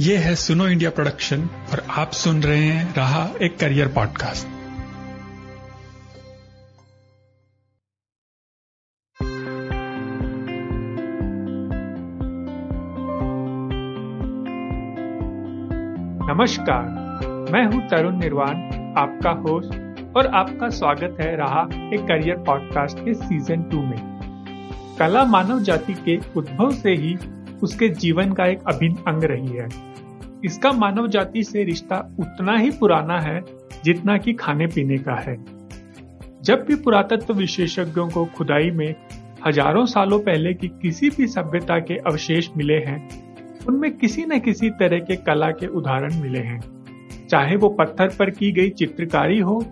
ये है सुनो इंडिया प्रोडक्शन और आप सुन रहे हैं रहा एक करियर पॉडकास्ट। नमस्कार, मैं हूँ तरुण निर्वाण, आपका होस्ट और आपका स्वागत है रहा एक करियर पॉडकास्ट के सीज़न टू में। कला मानव जाति के उद्भव से ही उसके जीवन का एक अभिन्न अंग रही है। इसका मानव जाति से रिश्ता उतना ही पुराना है जितना कि खाने पीने का है। जब भी पुरातत्व विशेषज्ञों को खुदाई में हज़ारों सालों पहले की किसी भी सभ्यता के अवशेष मिले हैं, उनमें किसी न किसी तरह के कला के उदाहरण मिले हैं। चाहे वो पत्थर पर की गई चित्रकारी हो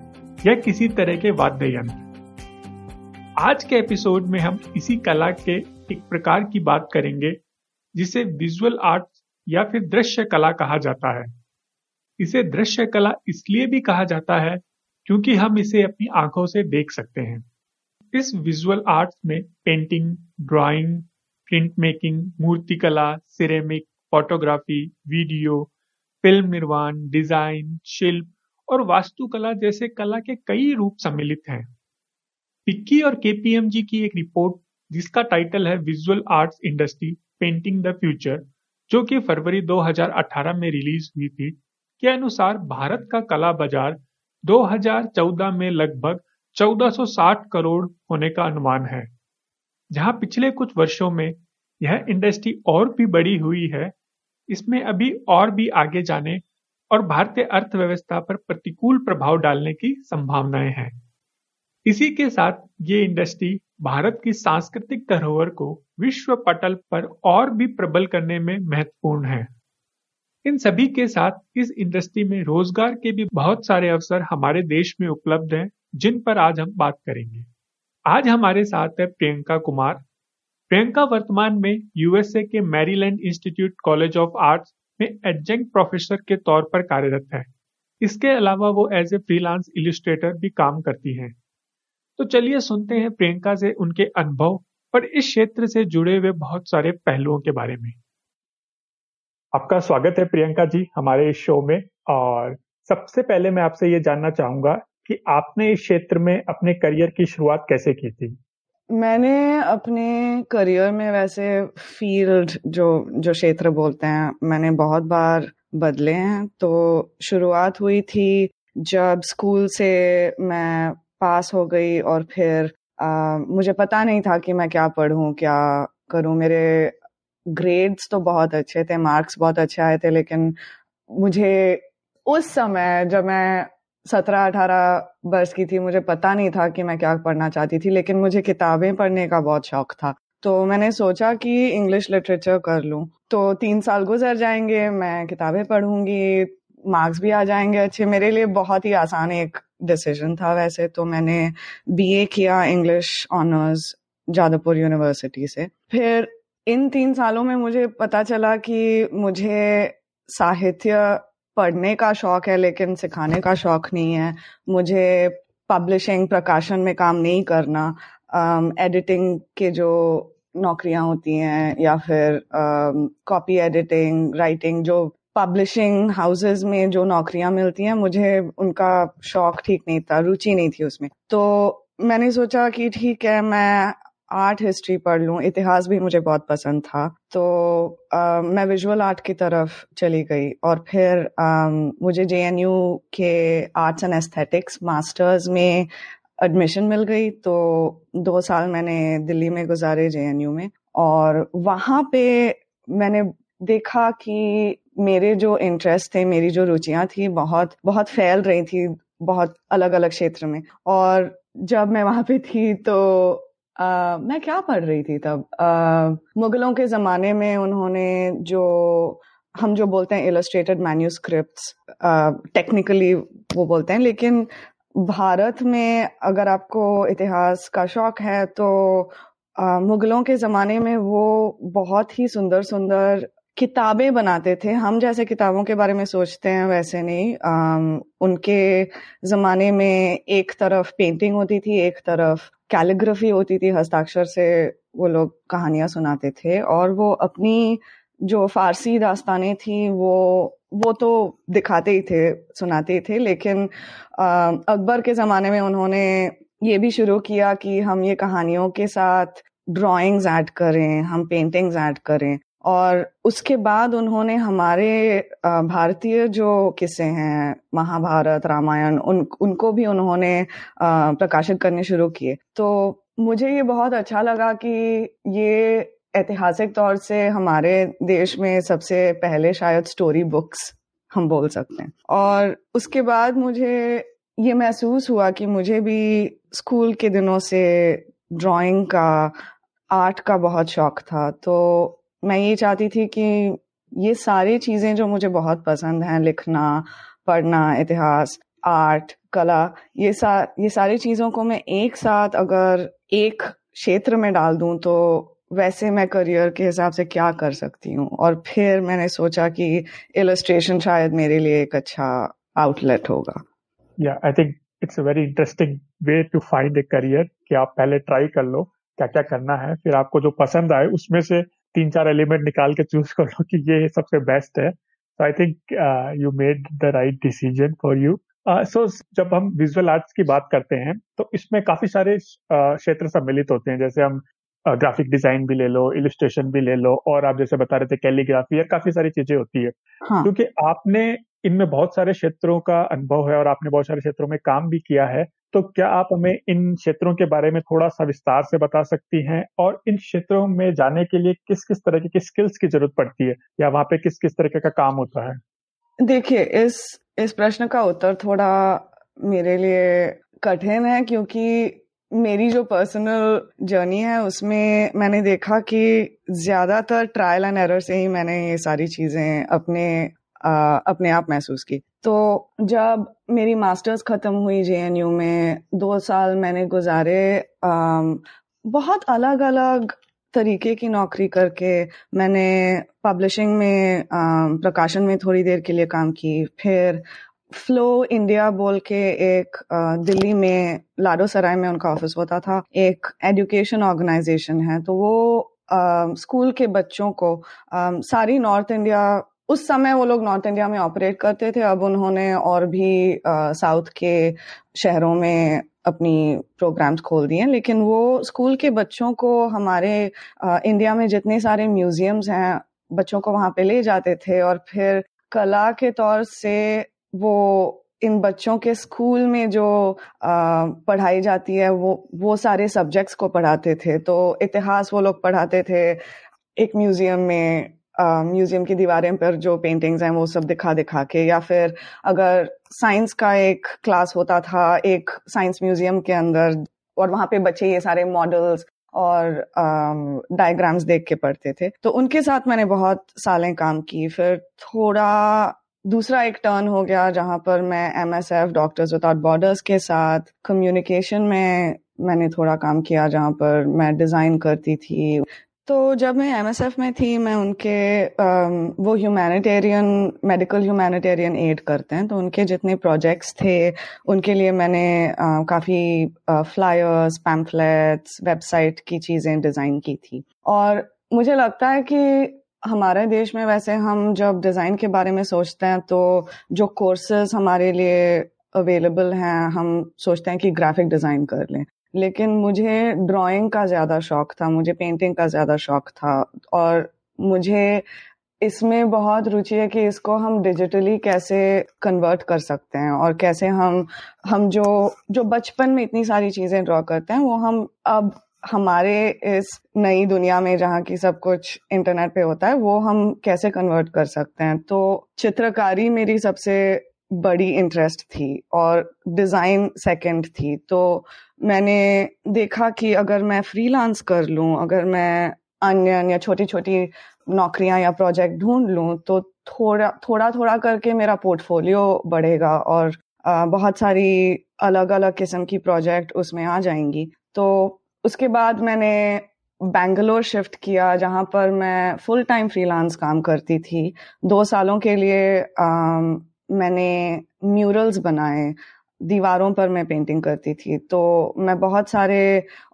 या किसी तरह के वाद्य यंत्र आज के एपिसोड में हम इसी कला के एक प्रकार की बात करेंगे जिसे विजुअल आर्ट या फिर दृश्य कला कहा जाता है। इसे दृश्य कला इसलिए भी कहा जाता है क्योंकि हम इसे अपनी आँखों से देख सकते हैं। इस विजुअल आर्ट्स में पेंटिंग ड्राइंग प्रिंट मेकिंग मूर्ति कला सिरेमिक फोटोग्राफी वीडियो फ़िल्म निर्माण डिज़ाइन शिल्प और वास्तुकला जैसे कला के कई रूप सम्मिलित हैं। पिक्की और केपीएमजी की एक रिपोर्ट जिसका टाइटल है visual arts industry painting the future जो कि फरवरी 2018 में रिलीज़ हुई थी। के अनुसार भारत का कला बाज़ार 2014 में लगभग 1460 करोड़ होने का अनुमान है। जहाँ पिछले कुछ वर्षों में यह इंडस्ट्री और भी बड़ी हुई है, इसमें अभी और भी आगे जाने और भारतीय अर्थव्यवस्था पर प्रतिकूल प्रभाव डालने की संभावनाएँ हैं। इसी के साथ ये इंडस्ट्री भारत की सांस्कृतिक धरोहर को विश्व पटल पर और भी प्रबल करने में महत्वपूर्ण है। इन सभी के साथ इस इंडस्ट्री में रोज़गार के भी बहुत सारे अवसर हमारे देश में उपलब्ध हैं, जिन पर आज हम बात करेंगे। आज हमारे साथ है प्रियंका कुमार। प्रियंका वर्तमान में यूएसए के Maryland institute college of arts में एडजंक्ट प्रोफेसर के तौर पर कार्यरत है। इसके अलावा वो एज ए फ्रीलांस इलिस्ट्रेटर भी काम करती हैं। तो चलिए सुनते हैं प्रियंका से उनके अनुभव और इस क्षेत्र से जुड़े हुए बहुत सारे पहलुओं के बारे में। आपका स्वागत है प्रियंका जी हमारे इस शो में, और सबसे पहले मैं आपसे ये जानना चाहूँगा कि आपने इस क्षेत्र में अपने करियर की शुरुआत कैसे की थी? मैंने अपने करियर में वैसे फ़ील्ड जो जो क्षेत्र बोलते हैं, मैंने बहुत बार बदले हैं। तो शुरुआत हुई थी जब स्कूल से मैं पास हो गई और फिर आ, मुझे पता नहीं था कि मैं क्या पढ़ूं क्या करूँ। मेरे ग्रेड्स तो बहुत अच्छे थे मार्क्स बहुत अच्छे आए थे लेकिन मुझे उस समय जब मैं सत्रह अठारह वर्ष की थी मुझे पता नहीं था कि मैं क्या पढ़ना चाहती थी लेकिन मुझे किताबें पढ़ने का बहुत शौक था। तो मैंने सोचा कि इंग्लिश लिटरेचर कर लूँ। तो तीन साल गुजर जाएँगे मैं किताबें पढ़ूँगी मार्क्स भी आ जाएँगे अच्छे। मेरे लिए बहुत ही आसान एक डिसीज़न था वैसे तो मैंने बीए किया इंग्लिश ऑनर्स जादवपुर यूनिवर्सिटी से। फिर इन तीन सालों में मुझे पता चला कि मुझे साहित्य पढ़ने का शौक है लेकिन सिखाने का शौक नहीं है। मुझे पब्लिशिंग प्रकाशन में काम नहीं करना एडिटिंग um, के जो नौकरियाँ होती हैं या फिर कॉपी एडिटिंग राइटिंग जो पब्लिशिंग हाउसेज में जो नौकरियाँ मिलती हैं मुझे उनका शौक ठीक नहीं था रुचि नहीं थी उसमें। तो मैंने सोचा कि ठीक है मैं आर्ट हिस्ट्री पढ़ लूँ। इतिहास भी मुझे बहुत पसंद था। तो आ, मैं विजुअल आर्ट की तरफ़ चली गई और फिर आ, मुझे जेएनयू के आर्ट्स एंड एस्थेटिक्स मास्टर्स में एडमिशन मिल गई। तो दो साल मैंने दिल्ली में गुजारे जेएनयू में और वहाँ पे मैंने देखा कि मेरे जो इंटरेस्ट थे मेरी जो रुचियाँ थी बहुत बहुत फैल रही थी बहुत अलग अलग क्षेत्र में। और जब मैं वहाँ पे थी तो आ, मैं क्या पढ़ रही थी तब? आ, मुगलों के जमाने में उन्होंने जो हम जो बोलते हैं इलस्ट्रेटेड मैन्यूस्क्रिप्ट टेक्निकली वो बोलते हैं लेकिन भारत में अगर आपको इतिहास का शौक है तो आ, मुगलों के ज़माने में वो बहुत ही सुंदर सुंदर किताबें बनाते थे। हम जैसे किताबों के बारे में सोचते हैं वैसे नहीं। आ, उनके ज़माने में एक तरफ़ पेंटिंग होती थी एक तरफ़ कैलीग्राफी होती थी हस्ताक्षर से वो लोग कहानियाँ सुनाते थे। और वो अपनी जो फारसी दास्तानें थी वो वो तो दिखाते ही थे सुनाते ही थे। लेकिन अकबर के ज़माने में उन्होंने ये भी शुरू किया कि हम ये कहानियों के साथ ड्राइंग्स ऐड करें हम पेंटिंग्स ऐड करें। और उसके बाद उन्होंने हमारे भारतीय जो किस्से हैं, महाभारत, रामायण, उन, उनको भी उन्होंने प्रकाशित करने शुरू किए। तो मुझे ये बहुत अच्छा लगा कि ये ऐतिहासिक तौर से हमारे देश में सबसे पहले शायद स्टोरी बुक्स हम बोल सकते हैं। और उसके बाद मुझे ये महसूस हुआ कि मुझे भी स्कूल के दिनों से ड्राइंग का आर्ट का बहुत शौक था। तो मैं ये चाहती थी कि ये सारी चीज़ें जो मुझे बहुत पसंद हैं, लिखना, पढ़ना, इतिहास, आर्ट, कला, ये सा, ये सारी चीज़ों को मैं एक साथ अगर एक क्षेत्र में डाल दूँ तो वैसे मैं करियर के हिसाब से क्या कर सकती हूँ? और फिर मैंने सोचा कि इलस्ट्रेशन शायद मेरे लिए एक अच्छा आउटलेट होगा। या I think it's a very interesting way to find a career कि आप पहले ट्राई कर लो क्या क्या करना है, फिर आपको जो पसंद आए, उसमें से तीन चार एलिमेंट निकाल के चूज़ कर लो कि ये सबसे बेस्ट है। तो I think you made the right decision for you so जब हम विजुअल आर्ट्स की बात करते हैं तो इसमें काफ़ी सारे क्षेत्र uh, क्षेत्र सम्मिलित होते हैं। जैसे हम ग्राफिक uh, डिज़ाइन भी ले लो इलिस्ट्रेशन भी ले लो और आप जैसे बता रहे थे कैलीग्राफी काफ़ी सारी चीज़ें होती है। हाँ. क्योंकि आपने इनमें बहुत सारे क्षेत्रों का अनुभव है और आपने बहुत सारे क्षेत्रों में काम भी किया है तो क्या आप हमें इन क्षेत्रों के बारे में थोड़ा सा विस्तार से बता सकती हैं? और इन क्षेत्रों में जाने के लिए किस किस तरह की स्किल्स की ज़रूरत पड़ती है? या वहाँ पे किस किस तरीके का काम होता है? देखिए, इस इस प्रश्न का उत्तर थोड़ा मेरे लिए कठिन है, क्योंकि मेरी जो पर्सनल जर्नी है, उसमें मैंने देखा कि ज़्यादातर ट्रायल एंड एरर से ही मैंने ये सारी चीज़ें अपने आ, अपने आप महसूस की। तो जब मेरी मास्टर्स खत्म हुई जेएनयू में दो साल मैंने गुजारे बहुत अलग अलग तरीके की नौकरी करके मैंने पब्लिशिंग में प्रकाशन में थोड़ी देर के लिए काम की। फिर फ्लो इंडिया बोल के एक दिल्ली में लाडो सराय में उनका ऑफ़िस होता था। एक एजुकेशन ऑर्गेनाइजेशन है। तो वो स्कूल के बच्चों को सारी नॉर्थ इंडिया उस समय वो लोग नॉर्थ इंडिया में ऑपरेट करते थे, अब उन्होंने और भी साउथ के शहरों में अपनी प्रोग्राम्स खोल दिए लेकिन वो स्कूल के बच्चों को हमारे इंडिया में जितने सारे म्यूजियम्स हैं, बच्चों को वहाँ पे ले जाते थे और फिर कला के तौर से वो इन बच्चों के स्कूल में जो पढ़ाई जाती है, वो वो सारे सब्जेक्ट्स को पढ़ाते थे। तो इतिहास वो लोग पढ़ाते थे एक म्यूज़ियम में म्यूज़ियम की दीवारें पर जो पेंटिंग्स हैं वो सब दिखा दिखा के, या फिर अगर साइंस का एक क्लास होता था, एक साइंस म्यूज़ियम के अंदर, और वहाँ पे बच्चे ये सारे मॉडल्स और डायग्राम्स देख के पढ़ते थे तो उनके साथ मैंने बहुत सालें काम की। फिर थोड़ा दूसरा एक टर्न हो गया, जहाँ पर मैं M S F doctors without borders के साथ कम्युनिकेशन में मैंने थोड़ा काम किया, जहाँ पर मैं डिज़ाइन करती थी। तो जब मैं एमएसएफ में थी, मैं उनके वो ह्यूमैनिटेरियन मेडिकल ह्यूमैनिटेरियन एड करते हैं। तो उनके जितने प्रोजेक्ट्स थे, उनके लिए मैंने काफ़ी फ्लायर्स पैम्फलेट्स वेबसाइट की चीज़ें डिज़ाइन की थी। और मुझे लगता है कि हमारे देश में वैसे हम जब डिज़ाइन के बारे में सोचते हैं तो जो कोर्सेज हमारे लिए अवेलेबल हैं, हम सोचते हैं कि ग्राफिक डिज़ाइन कर लें। लेकिन मुझे ड्राइंग का ज़्यादा शौक था, मुझे पेंटिंग का ज़्यादा शौक था और मुझे इसमें बहुत रुचि है कि इसको हम डिजिटली कैसे कन्वर्ट कर सकते हैं और कैसे हम हम जो जो बचपन में इतनी सारी चीज़ें ड्रॉ करते हैं वो हम अब हमारे इस नई दुनिया में जहाँ की सब कुछ इंटरनेट पे होता है वो हम कैसे कन्वर्ट कर सकते हैं। तो चित्रकारी मेरी सबसे बड़ी इंटरेस्ट थी और डिज़ाइन सेकंड थी। तो मैंने देखा कि अगर मैं फ्रीलांस कर लूँ अगर मैं अन्य अन्य छोटी छोटी नौकरियाँ या प्रोजेक्ट ढूंढ लूँ तो थोड़ा थोड़ा थोड़ा करके मेरा पोर्टफोलियो बढ़ेगा और बहुत सारी अलग अलग किस्म की प्रोजेक्ट उसमें आ जाएँगी। तो उसके बाद मैंने बेंगलोर शिफ्ट किया जहाँ पर मैं फुल टाइम फ्रीलांस काम करती थी। दो सालों के लिए आ, मैंने म्यूरल्स बनाए, दीवारों पर मैं पेंटिंग करती थी। तो मैं बहुत सारे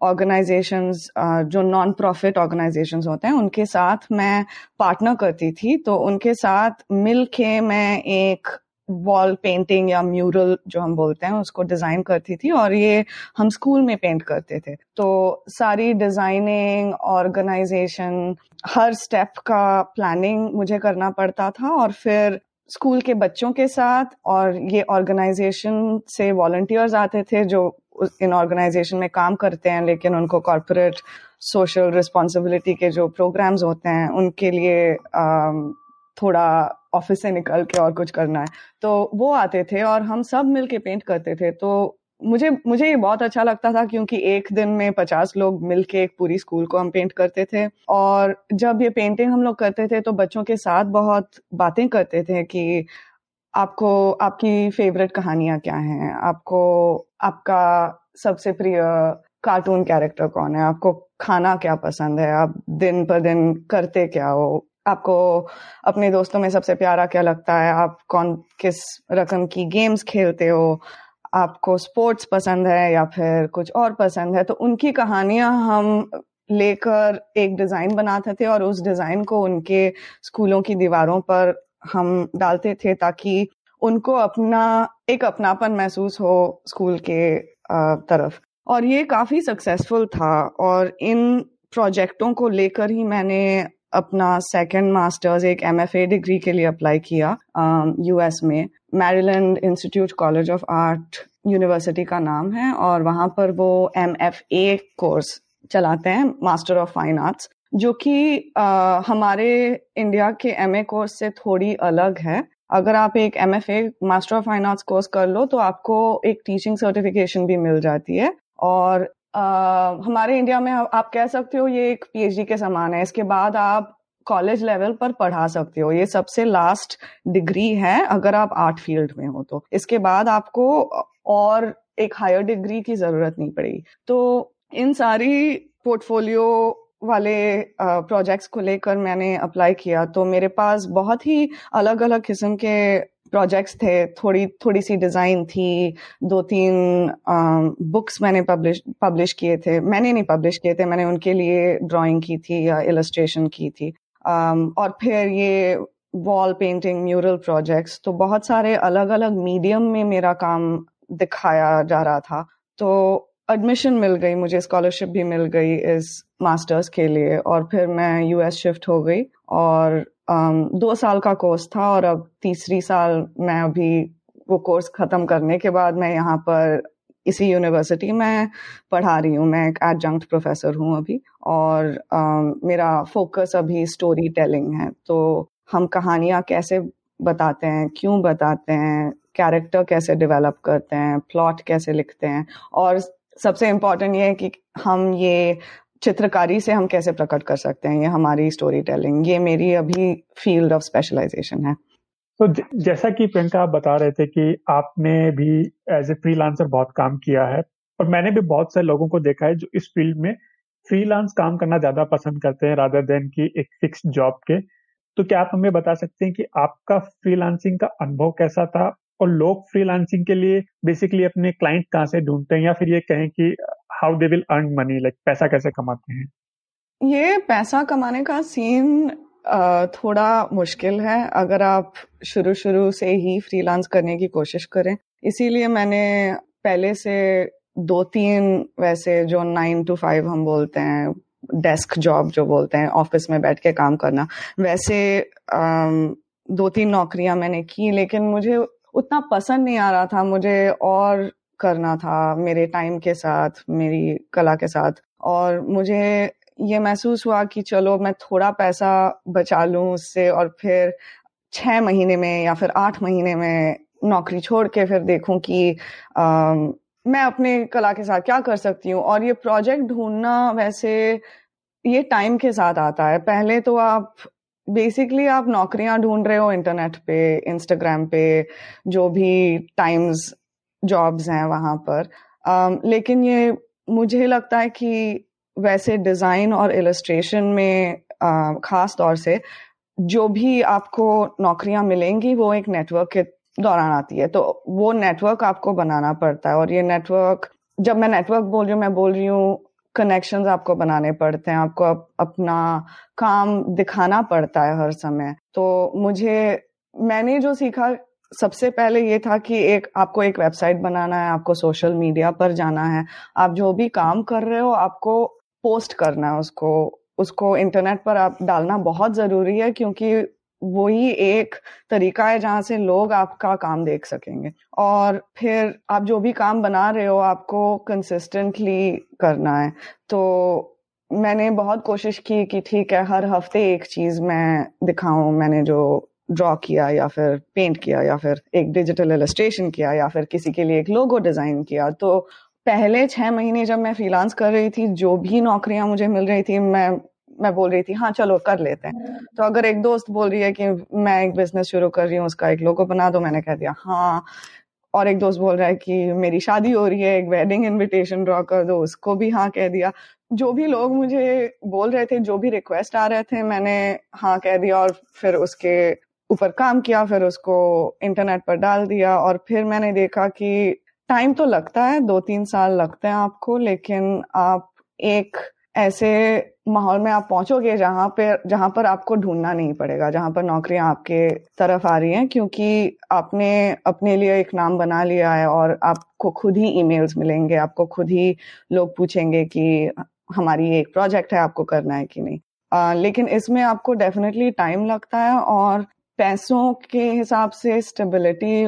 ऑर्गेनाइजेशंस जो नॉन प्रॉफिट ऑर्गेनाइजेशंस होते हैं, उनके साथ मैं पार्टनर करती थी। तो उनके साथ मिल के मैं एक वॉल पेंटिंग या म्यूरल जो हम बोलते हैं, उसको डिज़ाइन करती थी और ये हम स्कूल में पेंट करते थे। तो सारी डिज़ाइनिंग ऑर्गेनाइजेशन हर स्टेप का प्लानिंग मुझे करना पड़ता था और फिर स्कूल के बच्चों के साथ और ये ऑर्गेनाइजेशन से वॉल्टियर्स आते थे जो इन ऑर्गेनाइजेशन में काम करते हैं, लेकिन उनको कॉरपोरेट सोशल रिस्पॉन्सिबिलिटी के जो प्रोग्राम्स होते हैं, उनके लिए थोड़ा ऑफ़िस से निकल के और कुछ करना है। तो वो आते थे और हम सब मिल के पेंट करते थे। तो मुझे मुझे ये बहुत अच्छा लगता था क्योंकि एक दिन में पचास लोग मिलके एक पूरी स्कूल को हम पेंट करते थे। और जब ये पेंटिंग हम लोग करते थे तो बच्चों के साथ बहुत बातें करते थे कि आपको, आपकी फेवरेट कहानियाँ क्या हैं? आपको, आपका सबसे प्रिय कार्टून कैरेक्टर कौन है? आपको खाना क्या पसंद है? आप दिन पर दिन करते क्या हो? आपको अपने दोस्तों में सबसे प्यारा क्या लगता है? आप कौन, किस रकम की गेम्स खेलते हो? आपको स्पोर्ट्स पसंद है या फिर कुछ और पसंद है तो उनकी कहानियाँ हम लेकर एक डिज़ाइन बनाते थे और उस डिज़ाइन को उनके स्कूलों की दीवारों पर हम डालते थे ताकि उनको अपना, एक अपनापन महसूस हो स्कूल के तरफ़। और ये काफ़ी सक्सेसफुल था और इन प्रोजेक्टों को लेकर ही मैंने अपना सेकंड मास्टर्स एक एमएफए डिग्री के लिए अप्लाई किया यूएस में। Maryland Institute College of Art University का नाम है और वहाँ पर वो एम एफ़ ए कोर्स चलाते हैं मास्टर ऑफ़ फाइन आर्ट्स जो कि हमारे इंडिया के एम ए कोर्स से थोड़ी अलग है। अगर आप एक M F A master of fine arts course कर लो तो आपको एक टीचिंग सर्टिफिकेशन भी मिल जाती है। और Uh, हमारे इंडिया में आप कह सकते हो ये एक पीएचडी के समान है। इसके बाद आप कॉलेज लेवल पर पढ़ा सकते हो। ये सबसे लास्ट डिग्री है, अगर आप आर्ट फ़ील्ड में हो तो। इसके बाद आपको और एक हायर डिग्री की ज़रूरत नहीं पड़ेगी। तो इन सारी पोर्टफोलियो वाले प्रोजेक्ट्स को लेकर मैंने अप्लाई किया। तो मेरे पास बहुत ही अलग अलग किस्म के प्रोजेक्ट्स थे। थोड़ी थोड़ी सी डिज़ाइन थी। दो तीन बुक्स मैंने पब्लिश पब्लिश किए थे। मैंने नहीं पब्लिश किए थे, मैंने उनके लिए ड्राइंग की थी या इलस्ट्रेशन की थी। और फिर ये वॉल पेंटिंग म्यूरल प्रोजेक्ट्स तो बहुत सारे अलग अलग मीडियम में मेरा काम दिखाया जा रहा था। तो एडमिशन मिल गई मुझे स्कॉलरशिप भी मिल गई इस मास्टर्स के लिए और फिर मैं यूएस शिफ्ट हो गई और um, दो साल का कोर्स था और अब तीसरी साल मैं अभी वो कोर्स खत्म करने के बाद मैं यहाँ पर इसी यूनिवर्सिटी में पढ़ा रही हूँ। मैं एक एडजंक्ट प्रोफेसर हूँ अभी और um, मेरा फोकस अभी स्टोरी टेलिंग है। तो हम कहानियाँ कैसे बताते हैं क्यों बताते हैं कैरेक्टर कैसे डेवलप करते हैं प्लॉट कैसे लिखते हैं और सबसे इम्पोर्टेंट ये है कि हम ये चित्रकारी से हम कैसे प्रकट कर सकते हैं ये हमारी स्टोरी टेलिंग ये मेरी अभी फ़ील्ड ऑफ़ स्पेशलाइजेशन है। तो जैसा कि प्रियंका आप बता रहे थे कि आपने भी एज ए फ्रीलांसर बहुत काम किया है, और मैंने भी बहुत से लोगों को देखा है जो इस फ़ील्ड में फ्रीलांस काम करना ज़्यादा पसंद करते हैं रादर देन की एक फिक्स जॉब के। तो क्या आप हमें बता सकते हैं कि आपका फ्रीलांसिंग का अनुभव कैसा था? और लोग फ्रीलांसिंग के लिए बेसिकली अपने क्लाइंट कहाँ से ढूंढते हैं? या फिर ये कहें कि how they will earn money like पैसा कैसे कमाते हैं? ये पैसा कमाने का सीन थोड़ा मुश्किल है, अगर आप शुरू शुरू से ही फ्रीलांस करने की कोशिश करें। इसीलिए मैंने पहले से दो तीन वैसे जो नाइन टू फाइव हम बोलते हैं डेस्क जॉब जो बोलते हैं ऑफ़िस में बैठ के काम करना, वैसे दो तीन नौकरियाँ मैंने की, लेकिन मुझे उतना पसंद नहीं आ रहा था, मुझे और करना था, मेरे टाइम के साथ, मेरी कला के साथ। और मुझे ये महसूस हुआ कि चलो मैं थोड़ा पैसा बचा लूँ उससे और फिर छह महीने में या फिर आठ महीने में नौकरी छोड़ के फिर देखूँ कि आ, मैं अपने कला के साथ क्या कर सकती हूँ। और ये प्रोजेक्ट ढूंढना वैसे ये टाइम के साथ आता है। पहले तो आप बेसिकली आप नौकरियाँ ढूंढ रहे हो इंटरनेट पे इंस्टाग्राम पे जो भी टाइम्स जॉब्स हैं वहाँ पर। um, लेकिन ये मुझे लगता है कि वैसे डिज़ाइन और इलस्ट्रेशन में खास तौर से जो भी आपको नौकरियाँ मिलेंगी वो एक नेटवर्क के दौरान आती है। तो वो नेटवर्क आपको बनाना पड़ता है और ये नेटवर्क जब मैं नेटवर्क बोल रही हूँ मैं बोल रही हूँ कनेक्शंस आपको बनाने पड़ते हैं आपको अप, अपना काम दिखाना पड़ता है हर समय। तो मुझे मैंने जो सीखा सबसे पहले ये था कि एक आपको एक वेबसाइट बनाना है आपको सोशल मीडिया पर जाना है। आप जो भी काम कर रहे हो आपको पोस्ट करना है उसको उसको इंटरनेट पर आप डालना बहुत ज़रूरी है क्योंकि वही एक तरीका है जहाँ से लोग आपका काम देख सकेंगे। और फिर आप जो भी काम बना रहे हो, आपको कंसिस्टेंटली करना है। तो मैंने बहुत कोशिश की कि ठीक है, हर हफ़्ते एक चीज़ मैं दिखाऊँ, मैंने जो ड्रॉ किया या फिर पेंट किया या फिर एक डिजिटल इलस्ट्रेशन किया या फिर किसी के लिए एक लोगो डिज़ाइन किया तो पहले छह महीने जब मैं फ्रीलांस कर रही थी, जो भी नौकरियाँ मुझे मिल रही थी, मैं मैं बोल रही थी हाँ चलो, कर लेते हैं। तो अगर एक दोस्त बोल रही है कि, मैं एक बिज़नेस शुरू कर रही हूँ, उसका एक लोगो बना दो, मैंने कह दिया हाँ। और एक दोस्त बोल रहा है कि, मेरी शादी हो रही है, एक वेडिंग इनविटेशन ड्रॉ कर दो, उसको भी हाँ कह दिया। जो भी लोग मुझे बोल रहे थे, जो भी रिक्वेस्ट आ रहे थे, मैंने हाँ कह दिया और फिर उसके ऊपर काम किया, फिर उसको इंटरनेट पर डाल दिया और फिर मैंने देखा कि टाइम तो लगता है दो तीन साल लगते हैं आपको लेकिन आप एक ऐसे माहौल में आप पहुंचोगे जहाँ पे जहाँ पर आपको ढूंढना नहीं पड़ेगा जहाँ पर नौकरियाँ आपके तरफ़ आ रही हैं क्योंकि आपने अपने लिए एक नाम बना लिया है और आपको खुद ही ईमेल्स मिलेंगे आपको खुद ही लोग पूछेंगे कि हमारी एक प्रोजेक्ट है आपको करना है कि नहीं। आ, लेकिन इसमें आपको डेफिनेटली टाइम लगता है और पैसों के हिसाब से स्टेबिलिटी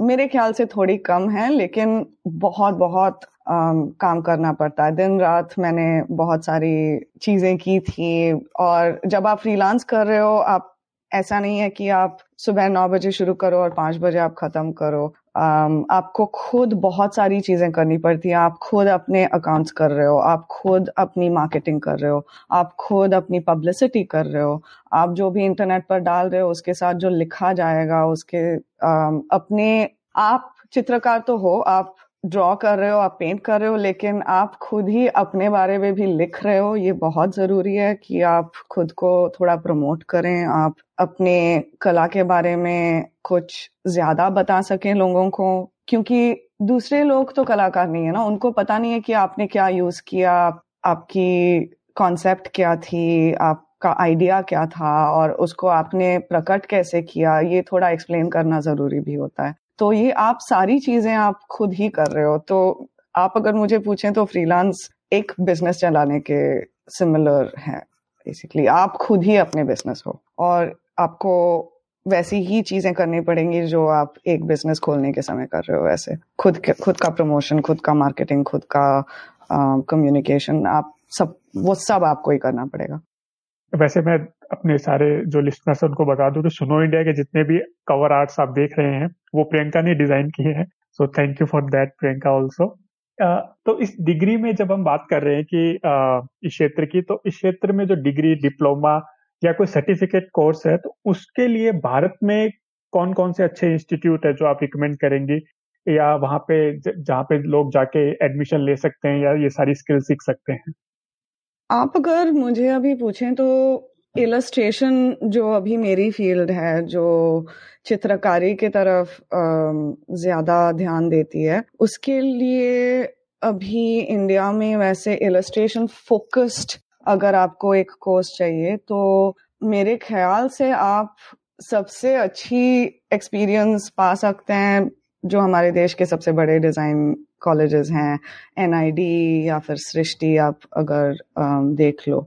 मेरे ख्याल से थोड़ी कम है लेकिन बहुत बहुत um, काम करना पड़ता है। दिन रात मैंने बहुत सारी चीज़ें की थी और जब आप फ्रीलांस कर रहे हो आप ऐसा नहीं है कि आप सुबह नौ बजे शुरू करो और पाँच बजे आप खत्म करो। Um, आपको खुद बहुत सारी चीज़ें करनी पड़ती हैं। आप खुद अपने अकाउंट्स कर रहे हो आप खुद अपनी मार्केटिंग कर रहे हो आप खुद अपनी पब्लिसिटी कर रहे हो आप जो भी इंटरनेट पर डाल रहे हो उसके साथ जो लिखा जाएगा उसके um, अपने आप चित्रकार तो हो आप ड्रॉ कर रहे हो, आप पेंट कर रहे हो, लेकिन आप खुद ही अपने बारे में भी लिख रहे हो। ये बहुत ज़रूरी है कि आप खुद को थोड़ा प्रमोट करें, आप अपने कला के बारे में कुछ ज़्यादा बता सकें लोगों को, क्योंकि दूसरे लोग तो कलाकार नहीं है ना। उनको पता नहीं है कि आपने क्या यूज़ किया, आपकी कॉन्सेप्ट क्या थी, आपका आइडिया क्या था, और उसको आपने प्रकट कैसे किया। ये थोड़ा एक्सप्लेन करना ज़रूरी भी होता है। तो ये आप सारी चीज़ें आप खुद ही कर रहे हो। तो आप अगर मुझे पूछें तो फ्रीलांस एक बिज़नेस चलाने के सिमिलर है बेसिकली आप खुद ही अपने बिज़नेस हो और आपको वैसी ही चीज़ें करनी पड़ेंगी जो आप एक बिज़नेस खोलने के समय कर रहे हो वैसे। खुद खुद का प्रमोशन खुद का मार्केटिंग खुद का कम्युनिकेशन आप सब, वो सब आपको ही करना पड़ेगा। वैसे मैं अपने सारे जो लिस्टनर्स उनको बता दूँ कि सुनो इंडिया के जितने भी कवर आर्ट्स आप देख रहे हैं वो प्रियंका ने डिज़ाइन किए हैं। So thank you for that Priyanka also तो इस डिग्री में जब हम बात कर रहे हैं कि uh, इस क्षेत्र की तो इस क्षेत्र में जो डिग्री डिप्लोमा या कोई सर्टिफिकेट कोर्स है तो उसके लिए भारत में कौन कौन से अच्छे इंस्टीट्यूट है जो आप रिकमेंड करेंगे? या वहाँ पे जहाँ पे लोग जाके एडमिशन ले सकते हैं या ये सारी स्किल सीख सकते हैं? आप अगर मुझे अभी पूछें तो इलस्ट्रेशन जो अभी मेरी फ़ील्ड है, जो चित्रकारी की तरफ़ ज़्यादा ध्यान देती है, उसके लिए अभी इंडिया में वैसे इलस्ट्रेशन फोकस्ड अगर आपको एक कोर्स चाहिए तो मेरे ख्याल से आप सबसे अच्छी एक्सपीरियंस पा सकते हैं, जो हमारे देश के सबसे बड़े डिज़ाइन कॉलेजेस हैं एनआईडी या फिर सृष्टि आप अगर देख लो।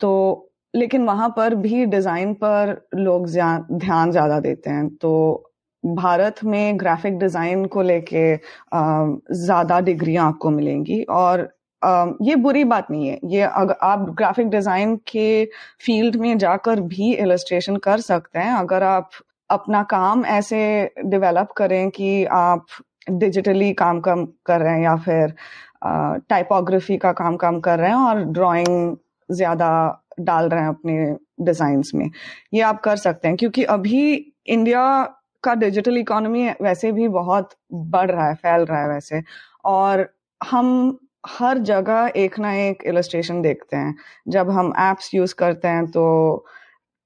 तो लेकिन वहाँ पर भी डिज़ाइन पर लोग ध्यान ज़्यादा देते हैं। तो भारत में ग्राफिक डिज़ाइन को लेके ज़्यादा डिग्रियाँ आपको मिलेंगी। और ये बुरी बात नहीं है। ये अगर आप ग्राफिक डिज़ाइन के फ़ील्ड में जाकर भी इलस्ट्रेशन कर सकते हैं। अगर आप अपना काम ऐसे डेवलप करें कि आप डिजिटली काम कम कर रहे हैं या फिर टाइपोग्राफी का काम कम कर रहे हैं और ड्राइंग ज़्यादा डाल रहे हैं अपने डिज़ाइन में। ये आप कर सकते हैं, क्योंकि अभी इंडिया का डिजिटल इकोनॉमी वैसे भी बहुत बढ़ रहा है, फैल रहा है वैसे। और हम हर जगह एक ना एक इलस्ट्रेशन देखते हैं। जब हम एप्स यूज़ करते हैं तो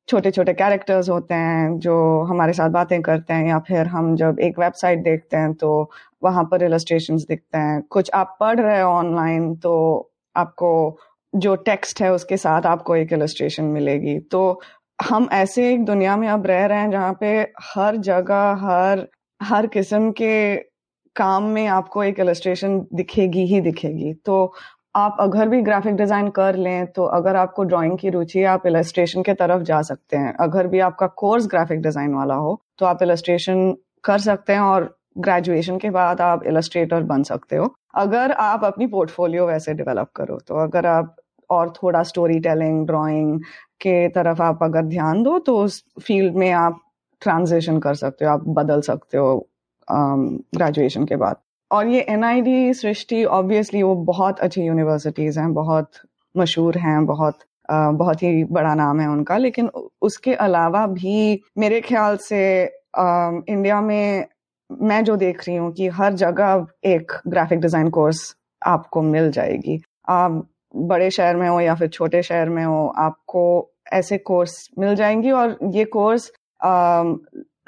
छोटे छोटे कैरेक्टर्स होते हैं, जो हमारे साथ बातें करते हैं, या फिर हम जब एक वेबसाइट देखते हैं तो वहाँ पर इलस्ट्रेशन दिखते हैं। कुछ आप पढ़ रहे हो ऑनलाइन तो आपको जो टेक्स्ट है, उसके साथ आपको एक इलस्ट्रेशन मिलेगी। तो हम ऐसे एक दुनिया में अब रह रहे हैं जहाँ पे हर जगह, हर हर किस्म के काम में आपको एक इलस्ट्रेशन दिखेगी ही दिखेगी। तो आप अगर भी ग्राफिक डिज़ाइन कर लें तो अगर आपको ड्राइंग की रुचि है, आप इलस्ट्रेशन के तरफ़ जा सकते हैं। अगर भी आपका कोर्स ग्राफिक डिज़ाइन वाला हो तो आप इलस्ट्रेशन कर सकते हैं और ग्रेजुएशन के बाद आप इलस्ट्रेटर बन सकते हो। अगर आप अपनी पोर्टफोलियो वैसे डेवलप करो तो अगर आप और थोड़ा स्टोरी टेलिंग ड्राइंग के तरफ़ आप अगर ध्यान दो तो उस फ़ील्ड में आप ट्रांजिशन कर सकते हो आप बदल सकते हो ग्रेजुएशन um, के बाद। और ये N I D Srishti obviously वो बहुत अच्छी यूनिवर्सिटीज हैं बहुत मशहूर हैं बहुत uh, बहुत ही बड़ा नाम है उनका लेकिन उसके अलावा भी मेरे ख्याल से इंडिया में मैं जो देख रही हूँ कि हर जगह एक ग्राफिक डिज़ाइन कोर्स आपको मिल जाएगी। आप बड़े शहर में हो या फिर छोटे शहर में हो, आपको ऐसे कोर्स मिल जाएँगी और ये कोर्स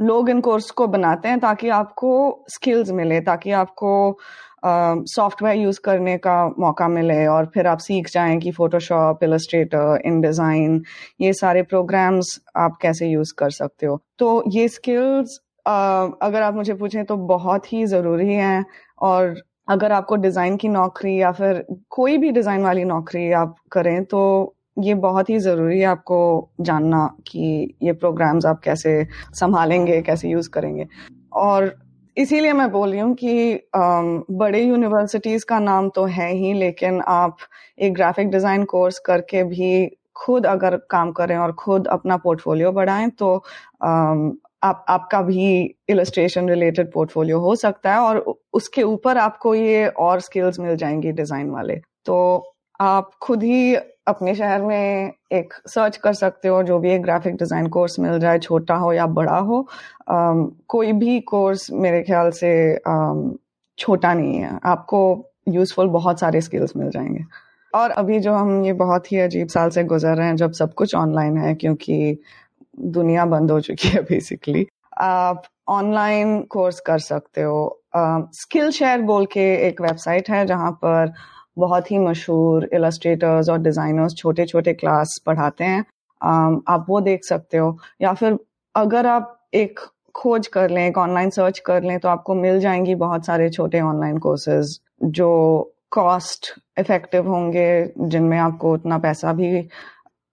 लोग इन कोर्स को बनाते हैं ताकि आपको स्किल्स मिले, ताकि आपको सॉफ्टवेयर यूज़ करने का मौका मिले और फिर आप सीख जाएँ कि फोटोशॉप इलस्ट्रेटर इन डिज़ाइन ये सारे प्रोग्राम्स आप कैसे यूज़ कर सकते हो। तो ये स्किल्स अगर आप मुझे पूछें तो बहुत ही ज़रूरी हैं और अगर आपको डिज़ाइन की नौकरी या फिर कोई भी डिज़ाइन वाली नौकरी आप करें तो ये बहुत ही ज़रूरी है आपको जानना कि ये प्रोग्राम्स आप कैसे संभालेंगे, कैसे यूज़ करेंगे। और इसीलिए मैं बोल रही हूँ कि बड़े यूनिवर्सिटीज का नाम तो है ही, लेकिन आप एक ग्राफिक डिज़ाइन कोर्स करके भी खुद अगर काम करें और खुद अपना पोर्टफोलियो बढ़ाएँ तो आप आपका भी इलस्ट्रेशन रिलेटेड पोर्टफोलियो हो सकता है और उसके ऊपर आपको ये और स्किल्स मिल जाएँगी डिज़ाइन वाले। तो आप खुद ही अपने शहर में एक सर्च कर सकते हो जो भी एक ग्राफिक डिज़ाइन कोर्स मिल जाए छोटा हो या बड़ा हो। um, कोई भी कोर्स मेरे ख्याल से um, छोटा नहीं है। आपको यूजफुल बहुत सारे स्किल्स मिल जाएँगे। और अभी जो हम ये बहुत ही अजीब साल से गुजर रहे हैं जब सब कुछ ऑनलाइन है क्योंकि दुनिया बंद हो चुकी है बेसिकली आप ऑनलाइन कोर्स कर सकते हो। स्किल uh, शेयर बोल के एक वेबसाइट है जहाँ पर बहुत ही मशहूर इलस्ट्रेटर्स और डिजाइनर्स छोटे छोटे क्लास पढ़ाते हैं। um, आप वो देख सकते हो। या फिर अगर आप एक खोज कर लें एक ऑनलाइन सर्च कर लें तो आपको मिल जाएँगी बहुत सारे छोटे ऑनलाइन कोर्सेज जो कॉस्ट इफ़ेक्टिव होंगे जिनमें आपको उतना पैसा भी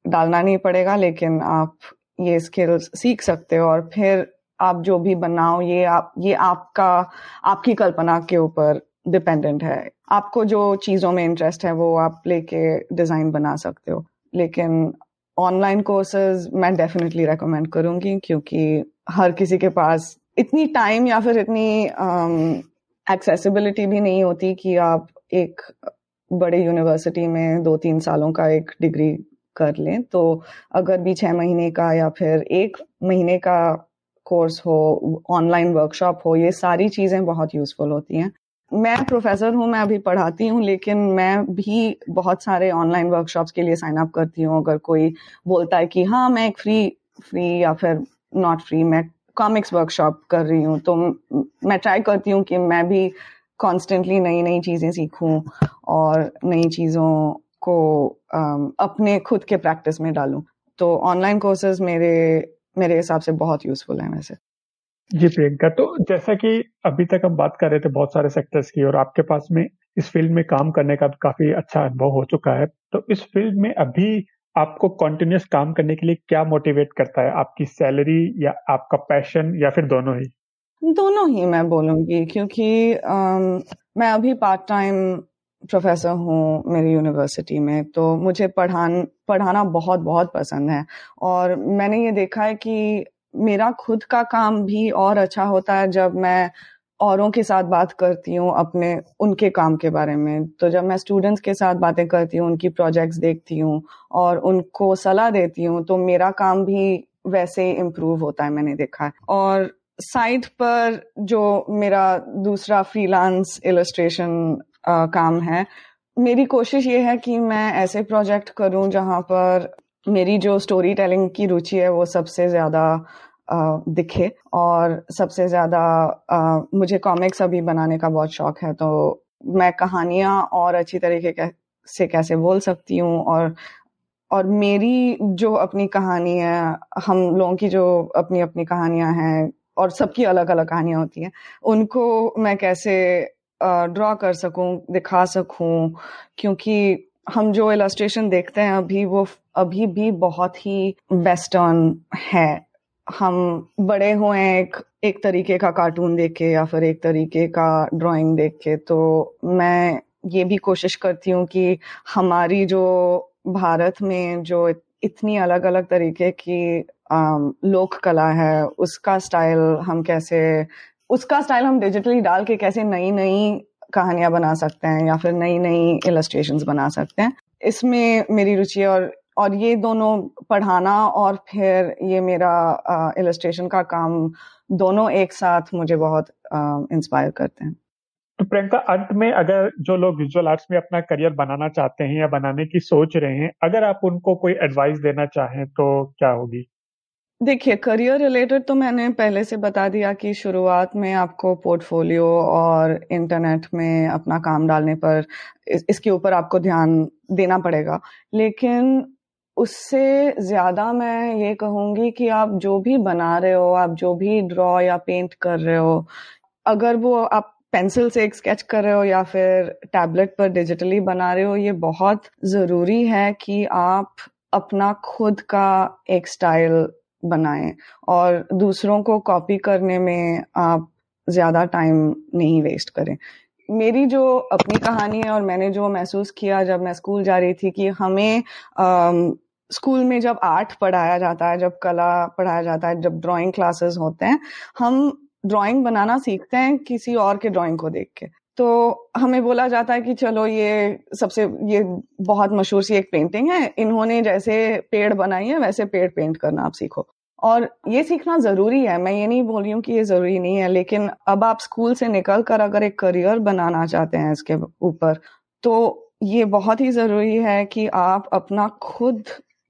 डालना नहीं पड़ेगा लेकिन आप ये स्किल्स सीख सकते हो और फिर आप जो भी बनाओ ये आप ये आपका आपकी कल्पना के ऊपर डिपेंडेंट है। आपको जो चीज़ों में इंटरेस्ट है वो आप लेके डिज़ाइन बना सकते हो। लेकिन ऑनलाइन कोर्सेज मैं डेफिनेटली रेकमेंड करूँगी क्योंकि हर किसी के पास इतनी टाइम या फिर इतनी एक्सेसिबिलिटी um, भी नहीं होती कि आप एक बड़े यूनिवर्सिटी में दो तीन सालों का एक डिग्री कर लें तो अगर भी छह महीने का या फिर एक महीने का कोर्स हो ऑनलाइन वर्कशॉप हो, ये सारी चीज़ें बहुत यूजफुल होती हैं। मैं प्रोफेसर हूँ, मैं अभी पढ़ाती हूँ, लेकिन मैं भी बहुत सारे ऑनलाइन वर्कशॉप्स के लिए साइन अप करती हूँ। अगर कोई बोलता है कि हाँ मैं एक फ्री फ्री या फिर नॉट फ्री मैं कॉमिक्स वर्कशॉप कर रही हूँ तो मैं ट्राई करती हूँ कि मैं भी कॉन्स्टेंटली नई नई चीज़ें सीखूं और नई चीज़ों को अपने खुद के प्रैक्टिस में डालूं। तो ऑनलाइन कोर्सेज मेरे मेरे हिसाब से बहुत यूजफुल है वैसे। जी प्रियंका तो जैसा कि अभी तक हम बात कर रहे थे बहुत सारे सेक्टर्स की और आपके पास में इस फ़ील्ड में काम करने का काफ़ी अच्छा अनुभव हो चुका है तो इस फ़ील्ड में अभी आपको कॉन्टिन्यूस काम करने के लिए क्या मोटिवेट करता है? आपकी सैलरी या आपका पैशन या फिर दोनों ही? दोनों ही मैं बोलूँगी क्योंकि um, मैं अभी पार्ट टाइम प्रोफेसर हूँ मेरी यूनिवर्सिटी में तो मुझे पढ़ान, पढ़ाना बहुत बहुत पसंद है। और मैंने ये देखा है कि मेरा खुद का काम भी और अच्छा होता है जब मैं औरों के साथ बात करती हूँ अपने, उनके काम के बारे में। तो जब मैं स्टूडेंट्स के साथ बातें करती हूँ, उनकी प्रोजेक्ट्स देखती हूँ और उनको सलाह देती हूँ तो मेरा काम भी वैसे इम्प्रूव होता है मैंने देखा है। और साइट पर जो मेरा दूसरा फ्रीलांस इलस्ट्रेशन काम है। मेरी कोशिश ये है कि मैं ऐसे प्रोजेक्ट करूँ जहाँ पर मेरी जो स्टोरी टेलिंग की रुचि है वो सबसे ज़्यादा दिखे और सबसे ज़्यादा मुझे कॉमिक्स अभी बनाने का बहुत शौक है। तो मैं कहानियाँ और अच्छी तरीके से कैसे बोल सकती हूँ और और मेरी जो अपनी कहानी है, हम लोगों की जो अपनी अपनी कहानियाँ हैं और सबकी अलग अलग कहानियाँ होती हैं, उनको मैं कैसे ड्रॉ कर सकूँ, दिखा सकूँ, क्योंकि हम जो इलस्ट्रेशन देखते हैं, अभी वो, अभी भी बहुत ही वेस्टर्न है। हम बड़े हुए हैं एक एक तरीके का कार्टून देख के या फिर एक तरीके का ड्राइंग देख के तो मैं ये भी कोशिश करती हूँ कि हमारी जो भारत में जो इतनी अलग अलग तरीके की लोक कला है, उसका स्टाइल हम कैसे उसका स्टाइल हम डिजिटली डाल के कैसे नई नई कहानियाँ बना सकते हैं या फिर नई नई इलस्ट्रेशन बना सकते हैं, इसमें मेरी रुचि और और ये दोनों पढ़ाना और फिर ये मेरा इलस्ट्रेशन का काम दोनों एक साथ मुझे बहुत इंस्पायर करते हैं। तो प्रियंका, अंत में अगर जो लोग विजुअल आर्ट्स में अपना करियर बनाना चाहते हैं या बनाने की सोच रहे हैं, अगर आप उनको कोई एडवाइस देना चाहें तो क्या होगी? देखिए करियर रिलेटेड तो मैंने पहले से बता दिया कि शुरुआत में आपको पोर्टफोलियो और इंटरनेट में अपना काम डालने पर इस, इसके ऊपर आपको ध्यान देना पड़ेगा। लेकिन उससे ज़्यादा मैं ये कहूँगी कि आप जो भी बना रहे हो आप जो भी ड्रॉ या पेंट कर रहे हो अगर वो आप पेंसिल से एक स्केच कर रहे हो या फिर टैबलेट पर डिजिटली बना रहे हो ये बहुत ज़रूरी है कि आप अपना खुद का एक स्टाइल बनाएँ। और दूसरों को कॉपी करने में आप ज़्यादा टाइम नहीं वेस्ट करें। मेरी जो अपनी कहानी है और मैंने जो महसूस किया जब मैं स्कूल जा रही थी कि हमें स्कूल में जब आर्ट पढ़ाया जाता है, जब कला पढ़ाया जाता है, जब ड्राइंग क्लासेस होते हैं, हम ड्राइंग बनाना सीखते हैं किसी और के ड्राइंग को देख के। तो हमें बोला जाता है कि चलो ये सबसे, ये बहुत मशहूर सी एक पेंटिंग है। इन्होंने जैसे पेड़ बनाई है, वैसे पेड़ पेंट करना आप सीखो। और ये सीखना ज़रूरी है। मैं ये नहीं बोल रही हूँ कि ये ज़रूरी नहीं है, लेकिन अब आप स्कूल से निकल कर अगर एक करियर बनाना चाहते हैं इसके ऊपर तो ये बहुत ही ज़रूरी है कि आप अपना खुद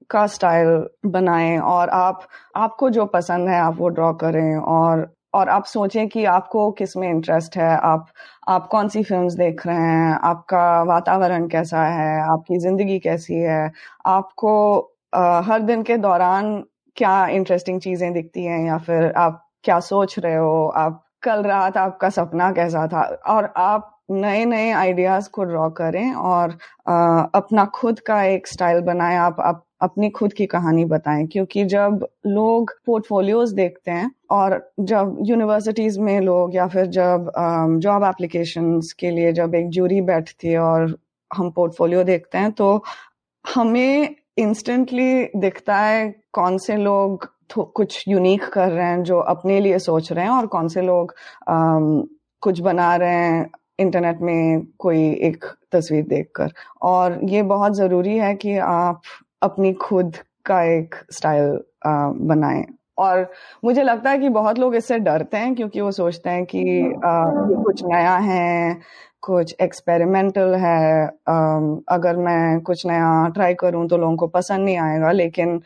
का स्टाइल बनाएँ और आप, आपको जो पसंद है आप वो ड्रॉ करें और और आप सोचें कि आपको किसमें इंटरेस्ट है, आप आप कौन सी फिल्म्स देख रहे हैं? आपका वातावरण कैसा है? आपकी ज़िंदगी कैसी है? आपको आ, हर दिन के दौरान क्या इंटरेस्टिंग चीज़ें दिखती हैं या फिर आप क्या सोच रहे हो? आप कल रात आपका सपना कैसा था? और आप नए नए आइडियाज़ को ड्रॉ करें और आ, अपना खुद का एक स्टाइल बनाएँ। आप, आप अपनी खुद की कहानी बताएँ क्योंकि जब लोग पोर्टफोलियोज देखते हैं और जब यूनिवर्सिटीज में लोग या फिर जब जॉब एप्लीकेशन के लिए जब एक जूरी बैठती है और हम पोर्टफोलियो देखते हैं तो हमें इंस्टेंटली दिखता है कौन से लोग कुछ यूनिक कर रहे हैं जो अपने लिए सोच रहे हैं और कौन से लोग आम, कुछ बना रहे हैं इंटरनेट में कोई एक तस्वीर देखकर। और ये बहुत ज़रूरी है कि आप अपनी खुद का एक स्टाइल बनाएँ। और मुझे लगता है कि बहुत लोग इससे डरते हैं क्योंकि वो सोचते हैं कि आ, कुछ नया है कुछ एक्सपेरिमेंटल है आ, अगर मैं कुछ नया ट्राई करूँ तो लोगों को पसंद नहीं आएगा लेकिन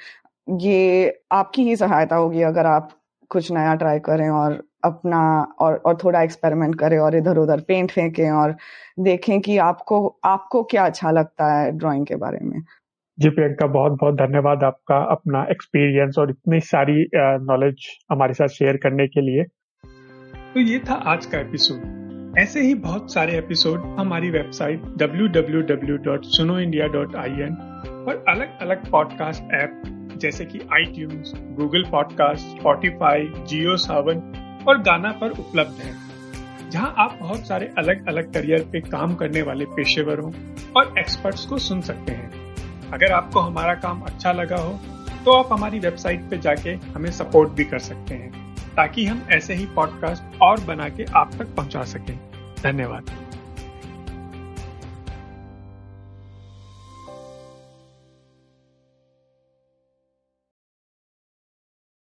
ये आपकी ही सहायता होगी अगर आप कुछ नया ट्राई करें और अपना और और थोड़ा एक्सपेरिमेंट करें और इधर उधर पेंट फेंकें और देखें कि आपको आपको क्या अच्छा लगता है ड्राइंग के बारे में। जी प्रियंका बहुत बहुत धन्यवाद आपका अपना एक्सपीरियंस और इतनी सारी नॉलेज हमारे साथ शेयर करने के लिए। तो ये था आज का एपिसोड ऐसे ही बहुत सारे एपिसोड हमारी वेबसाइट www.sunoindia.in और अलग अलग पॉडकास्ट ऐप जैसे कि आई Google podcast Spotify Jio Saavn और गाना पर उपलब्ध है, जहाँ आप बहुत सारे अलग अलग करियर पे काम करने वाले पेशेवरों और एक्सपर्ट्स को सुन सकते हैं। अगर आपको हमारा काम अच्छा लगा हो तो आप हमारी वेबसाइट पे जाके हमें सपोर्ट भी कर सकते हैं, ताकि हम ऐसे ही पॉडकास्ट और बना के आप तक पहुँचा सकें। धन्यवाद।